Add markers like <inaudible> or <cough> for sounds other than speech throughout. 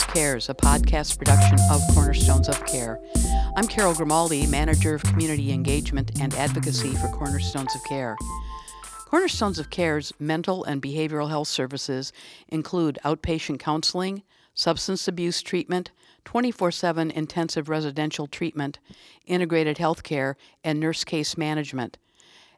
To Cornerstones Cares, a podcast production of Cornerstones of Care. I'm Carol Grimaldi, Manager of Community Engagement and Advocacy for Cornerstones of Care. Cornerstones of Care's mental and behavioral health services include outpatient counseling, substance abuse treatment, 24 7 intensive residential treatment, integrated health care, and nurse case management.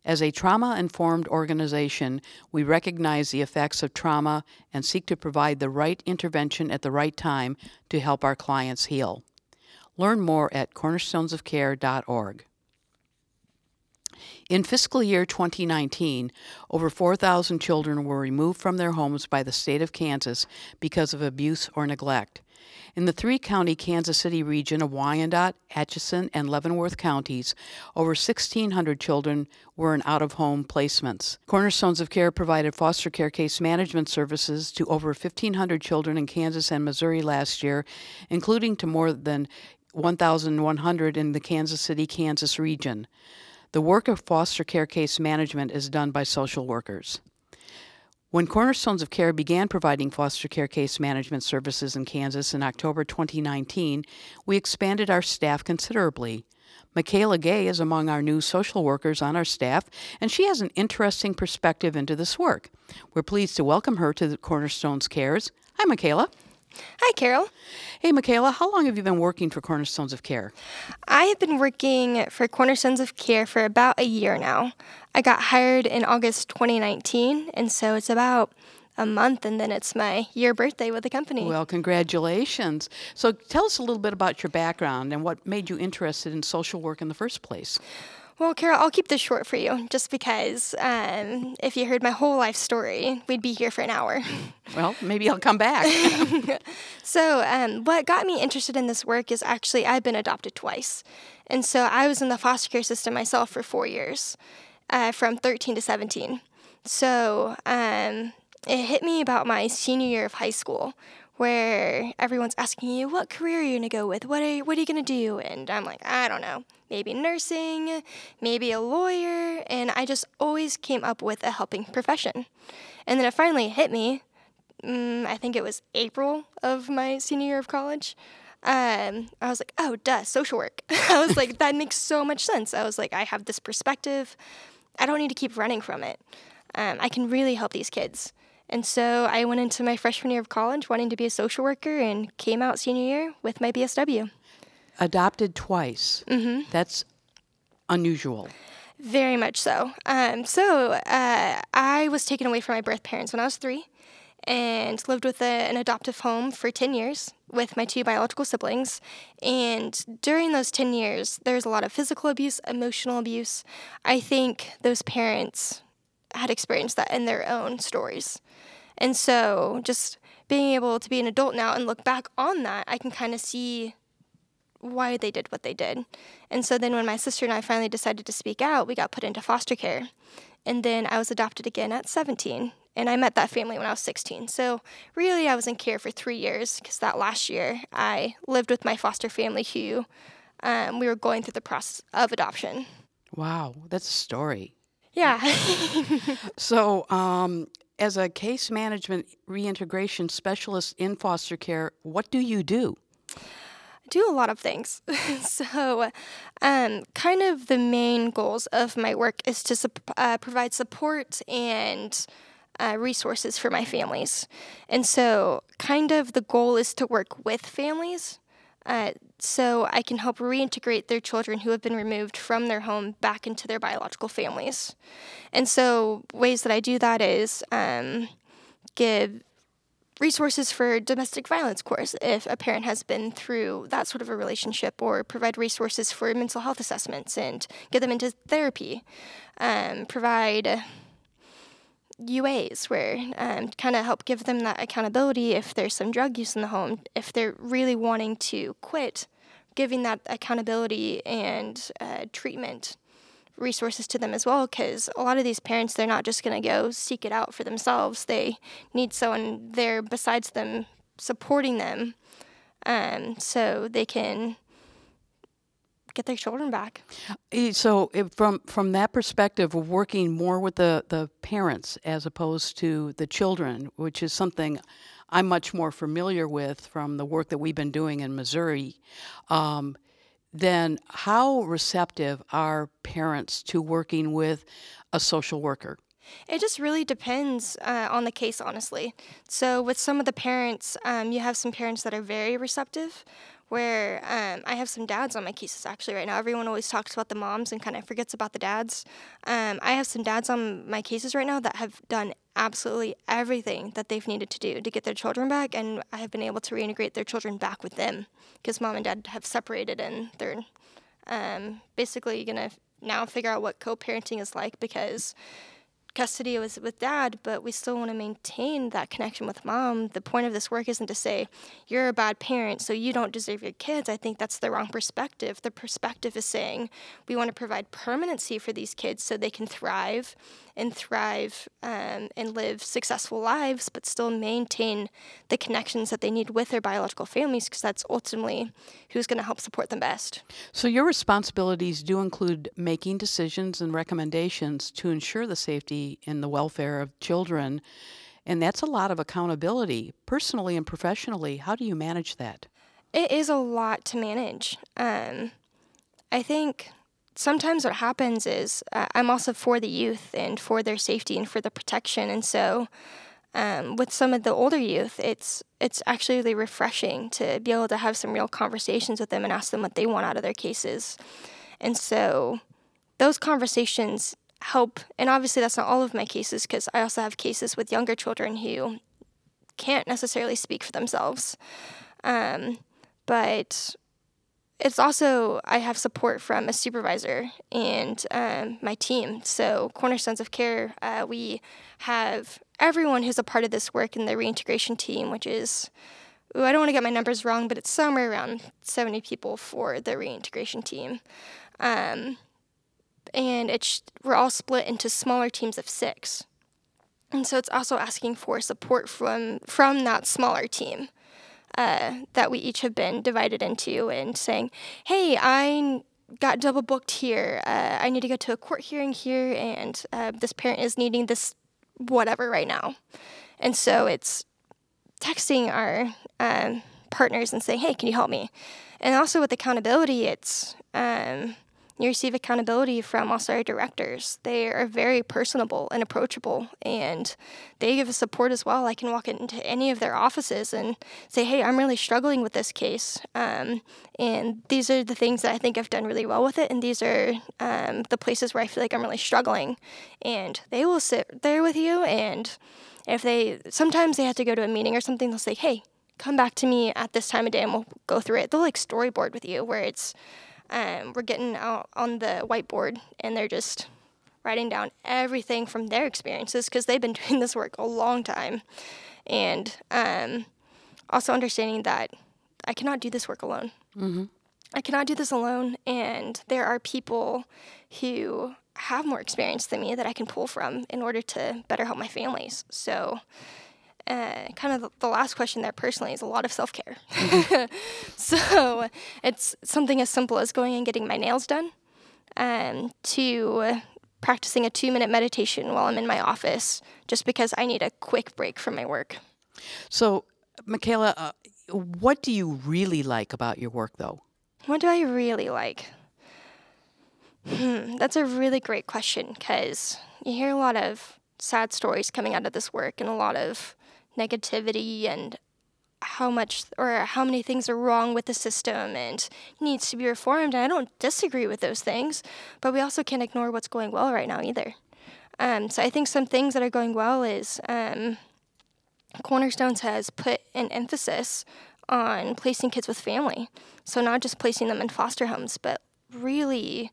As a trauma informed organization, we recognize the effects of trauma and seek to provide the right intervention at the right time to help our clients heal. Learn more at cornerstonesofcare.org. In fiscal year 2019, over 4,000 children were removed from their homes by the state of Kansas because of abuse or neglect. In the three county Kansas City region of Wyandotte, Atchison, and Leavenworth counties, over 1,600 children were in out of home placements. Cornerstones of Care provided foster care case management services to over 1,500 children in Kansas and Missouri last year, including to more than 1,100 in the Kansas City, Kansas region. The work of foster care case management is done by social workers. When Cornerstones of Care began providing foster care case management services in Kansas in October 2019, we expanded our staff considerably. Makaila Gay is among our new social workers on our staff, and she has an interesting perspective into this work. We're pleased to welcome her to the Cornerstones Cares. Hi, Makaila. Hi, Carol. Hey, Makaila, how long have you been working for Cornerstones of Care? I have been working for Cornerstones of Care for about a year now. I got hired in August 2019, and so it's about a month, and then it's my year birthday with the company. Well, congratulations. So tell us a little bit about your background and what made you interested in social work in the first place. Well, Carol, I'll keep this short for you just because um, if you heard my whole life story, we'd be here for an hour. <laughs> Well, maybe I'll come back. <laughs> so, um, what got me interested in this work is actually I've been adopted twice. And so I was in the foster care system myself for four years, uh, from 13 to 17. So, um, it hit me about my senior year of high school where everyone's asking you, what career are you to go with? What are, you, what are you to do? And I'm like, I don't know. Maybe nursing, maybe a lawyer. And I just always came up with a helping profession. And then it finally hit me. Mm, I think it was April of my senior year of college. Um, I was like, oh, duh, social work. <laughs> I was like, that makes so much sense. I was like, I have this perspective. I don't need to keep running from it. Um, I can really help these kids. And so I went into my freshman year of college wanting to be a social worker and came out senior year with my BSW. Adopted twice. Mm-hmm. That's unusual. Very much so. Um, so uh, I was taken away from my birth parents when I was three and lived with a, an adoptive home for 10 years with my two biological siblings. And during those 10 years, there's a lot of physical abuse, emotional abuse. I think those parents had experienced that in their own stories. And so just being able to be an adult now and look back on that, I can kind of see why they did what they did. And so then when my sister and I finally decided to speak out, we got put into foster care. And then I was adopted again at 17. And I met that family when I was 16. So really, I was in care for three years because that last year I lived with my foster family who um, we were going through the process of adoption. Wow, that's a story. Yeah. <laughs> so, um, as a case management reintegration specialist in foster care, what do you do? I do a lot of things. <laughs> so, um, kind of the main goals of my work is to uh, provide support and uh, resources for my families. And so, kind of the goal is to work with families uh, so I can help reintegrate their children who have been removed from their home back into their biological families. And so, ways that I do that is um, give resources for domestic violence course if a parent has been through that sort of a relationship or provide resources for mental health assessments and get them into therapy um, provide UAs where um, kind of help give them that accountability if there's some drug use in the home, if they're really wanting to quit, giving that accountability and uh, treatment resources to them as well because a lot of these parents they're not just going to go seek it out for themselves. They need someone there besides them supporting them. Um, so they can get their children back. So, from from that perspective of working more with the the parents as opposed to the children, which is something I'm much more familiar with from the work that we've been doing in Missouri, um, then how receptive are parents to working with a social worker? It just really depends uh, on the case, honestly. So, with some of the parents, um, you have some parents that are very receptive, where um, I have some dads on my cases actually right now. Everyone always talks about the moms and kind of forgets about the dads. Um, I have some dads on my cases right now that have done absolutely everything that they've needed to do to get their children back, and I have been able to reintegrate their children back with them because mom and dad have separated and they're um, basically gonna now figure out what co-parenting is like because custody was with dad, but we still want to maintain that connection with mom. The point of this work isn't to say you're a bad parent, so you don't deserve your kids. I think that's the wrong perspective. The perspective is saying we want to provide permanency for these kids so they can thrive and thrive um, and live successful lives, but still maintain the connections that they need with their biological families, because that's ultimately who's going to help support them best. So, your responsibilities do include making decisions and recommendations to ensure the and the welfare of children. And that's a lot of accountability, personally and professionally. How do you manage that? It is a lot to manage. Um, I think sometimes what happens is uh, I'm also for the youth and for their safety and for the protection. And so um, with some of the older youth, it's it's actually really refreshing to be able to have some real conversations with them and ask them what they want out of their cases. And so those conversations help. And obviously, that's not all of my cases because I also have cases with younger children who can't necessarily speak for themselves. Um, but it's also I have support from a supervisor and um, my team. So Cornerstones of Care, uh, we have everyone who's a part of this work in the reintegration team, which is ooh, I don't want to get my numbers wrong, but it's somewhere around 70 people for the reintegration team. Um, and it's we're all split into smaller teams of six. And so it's also asking for support from from that smaller team uh, that we each have been divided into and saying, hey, I got double booked here. Uh, I need to go to a court hearing here, and uh, this parent is needing this whatever right now. And so it's texting our um, partners and saying, hey, can you help me? And also with accountability, it's um, you receive accountability from also our directors. They are very personable and approachable, and they give us support as well. I can walk into any of their offices and say, "Hey, I'm really struggling with this case, um, and these are the things that I think I've done really well with it, and these are um, the places where I feel like I'm really struggling." And they will sit there with you, and if they sometimes they have to go to a meeting or something, they'll say, "Hey." Come back to me at this time of day and we'll go through it. They'll like storyboard with you where it's um, we're getting out on the whiteboard and they're just writing down everything from their experiences because they've been <laughs> doing this work a long time. And um, also understanding that I cannot do this work alone. Mm-hmm. I cannot do this alone. And there are people who have more experience than me that I can pull from in order to better help my families. So uh, kind of the, the, last question there personally is a lot of self care. Mm-hmm. <laughs> so it's something as simple as going and getting my nails done, um, to practicing a two minute meditation while I'm in my office, just because I need a quick break from my work. So, Makaila, uh, what do you really like about your work, though? What do I really like? Hmm, that's a really great question because you hear a lot of sad stories coming out of this work and a lot of negativity and how much or how many things are wrong with the system and needs to be reformed. And I don't disagree with those things, but we also can't ignore what's going well right now either. Um, so I think some things that are going well is um, Cornerstones has put an emphasis on placing kids with family. So not just placing them in foster homes, but really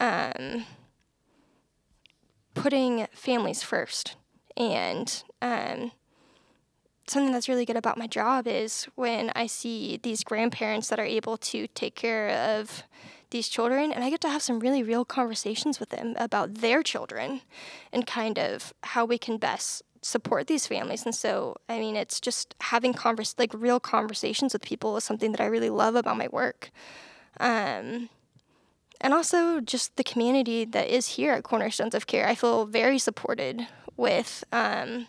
um, putting families first and um, something that's really good about my job is when I see these grandparents that are able to take care of these children and I get to have some really real conversations with them about their children and kind of how we can best support these families. And so, I mean, it's just having convers like real conversations with people is something that I really love about my work. Um, and also just the community that is here at Cornerstones of Care. I feel very supported with um,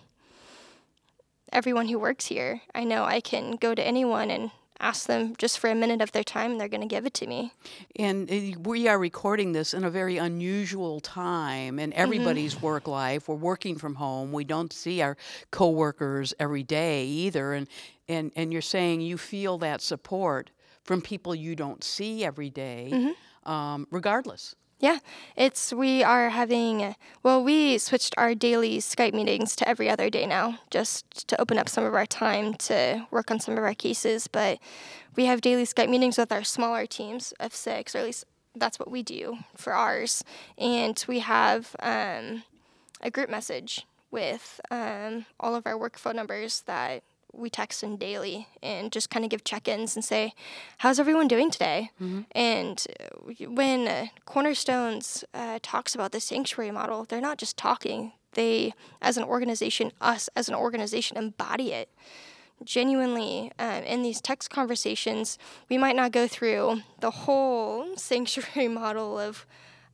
everyone who works here. I know I can go to anyone and ask them just for a minute of their time and they're going to give it to me. And uh, we are recording this in a very unusual time in everybody's mm-hmm. work life. We're working from home. We don't see our coworkers every day either and and and you're saying you feel that support from people you don't see every day, mm-hmm. um, regardless. Yeah, it's we are having well, we switched our daily Skype meetings to every other day now, just to open up some of our time to work on some of our cases. But we have daily Skype meetings with our smaller teams of six, or at least that's what we do for ours. And we have um, a group message with um, all of our work phone numbers that we text in daily and just kind of give check-ins and say, "How's everyone doing today?" Mm-hmm. And uh, when uh, Cornerstones uh, talks about the sanctuary model, they're not just talking; they, as an organization, us as an organization, embody it. Genuinely, um, in these text conversations, we might not go through the whole sanctuary <laughs> model of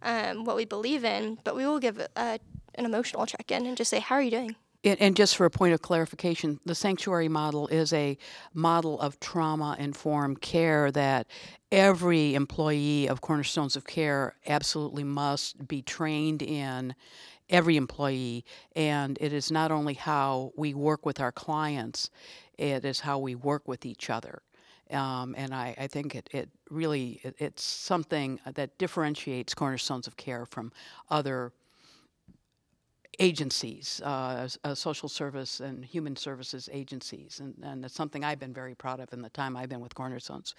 um, what we believe in, but we will give a, an emotional check-in and just say, "How are you doing?" And just for a point of clarification, the sanctuary model is a model of trauma informed care that every employee of Cornerstones of Care absolutely must be trained in. Every employee, and it is not only how we work with our clients, it is how we work with each other. Um, and I, I, think it, it really it, it's something that differentiates Cornerstones of Care from other agencies, uh, uh, social service and human services agencies, and, and it's something I've been very proud of in the time I've been with Cornerstones.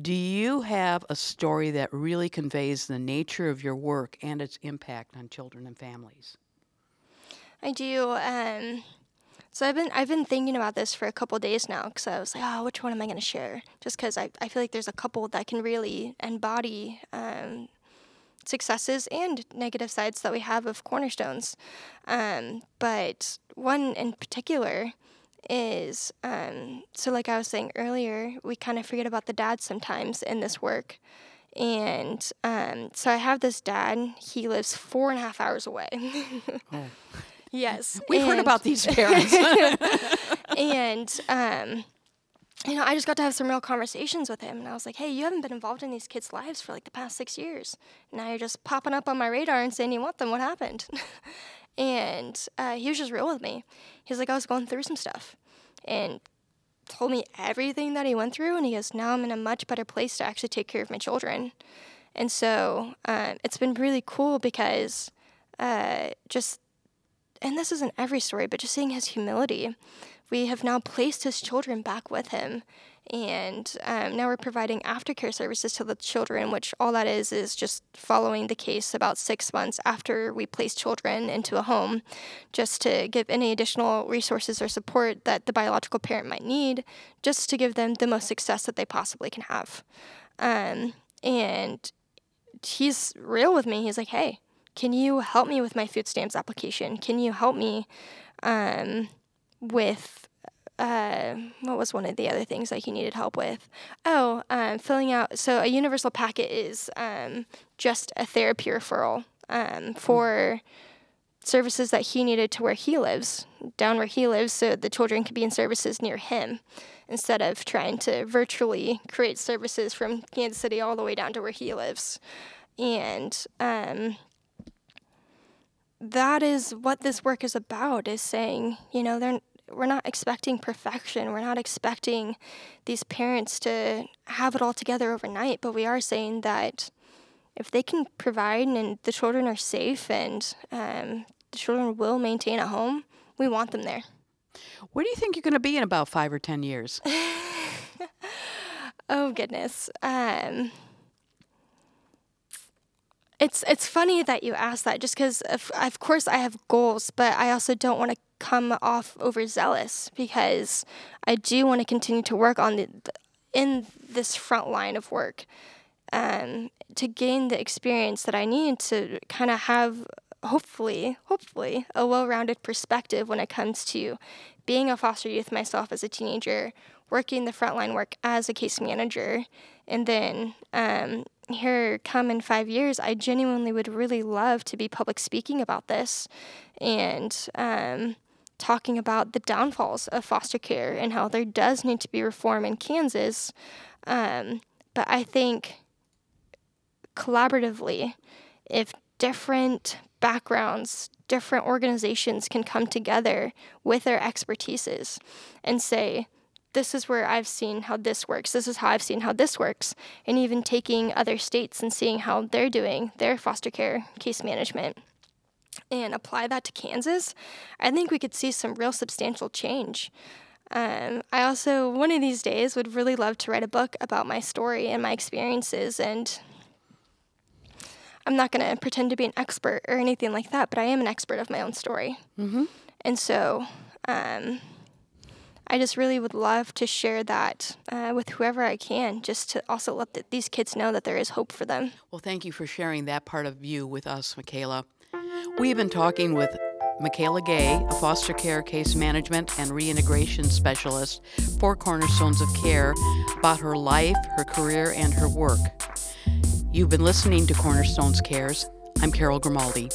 Do you have a story that really conveys the nature of your work and its impact on children and families? I do. Um, so I've been I've been thinking about this for a couple days now because I was like, oh, which one am I going to share? Just because I, I feel like there's a couple that can really embody um, successes and negative sides that we have of cornerstones. Um, but one in particular is um, so, like I was saying earlier, we kind of forget about the dad sometimes in this work. And um, so I have this dad, he lives four and a half hours away. <laughs> oh. Yes. We've and, heard about these parents. <laughs> and um, you know, I just got to have some real conversations with him. And I was like, hey, you haven't been involved in these kids' lives for like the past six years. Now you're just popping up on my radar and saying you want them. What happened? <laughs> and uh, he was just real with me. He's like, I was going through some stuff and told me everything that he went through. And he goes, now I'm in a much better place to actually take care of my children. And so uh, it's been really cool because uh, just, and this isn't every story, but just seeing his humility we have now placed his children back with him. And um, now we're providing aftercare services to the children, which all that is is just following the case about six months after we place children into a home, just to give any additional resources or support that the biological parent might need, just to give them the most success that they possibly can have. Um, and he's real with me. He's like, hey, can you help me with my food stamps application? Can you help me? Um, with uh, what was one of the other things that he needed help with? Oh, um, filling out. So a universal packet is um, just a therapy referral um, for services that he needed to where he lives, down where he lives, so the children could be in services near him instead of trying to virtually create services from Kansas City all the way down to where he lives. And um, that is what this work is about is saying, you know, they're we're not expecting perfection. We're not expecting these parents to have it all together overnight, but we are saying that if they can provide and the children are safe and um, the children will maintain a home, we want them there. Where do you think you're going to be in about five or ten years? <laughs> oh goodness. Um, it's it's funny that you ask that, just because of, of course I have goals, but I also don't want to come off overzealous because I do want to continue to work on the, in this front line of work um, to gain the experience that I need to kind of have hopefully hopefully a well-rounded perspective when it comes to being a foster youth myself as a teenager working the frontline work as a case manager and then um, here come in five years i genuinely would really love to be public speaking about this and um, talking about the downfalls of foster care and how there does need to be reform in Kansas. Um, but I think collaboratively, if different backgrounds, different organizations can come together with their expertises and say, this is where I've seen how this works. This is how I've seen how this works. And even taking other states and seeing how they're doing their foster care case management and apply that to Kansas, I think we could see some real substantial change. Um, I also, one of these days, would really love to write a book about my story and my experiences. And I'm not going to pretend to be an expert or anything like that, but I am an expert of my own story. Mm-hmm. And so, um, I just really would love to share that uh, with whoever I can, just to also let the, these kids know that there is hope for them. Well, thank you for sharing that part of you with us, Makaila. We have been talking with Makaila Gay, a foster care case management and reintegration specialist for Cornerstones of Care, about her life, her career, and her work. You've been listening to Cornerstones Cares. I'm Carol Grimaldi.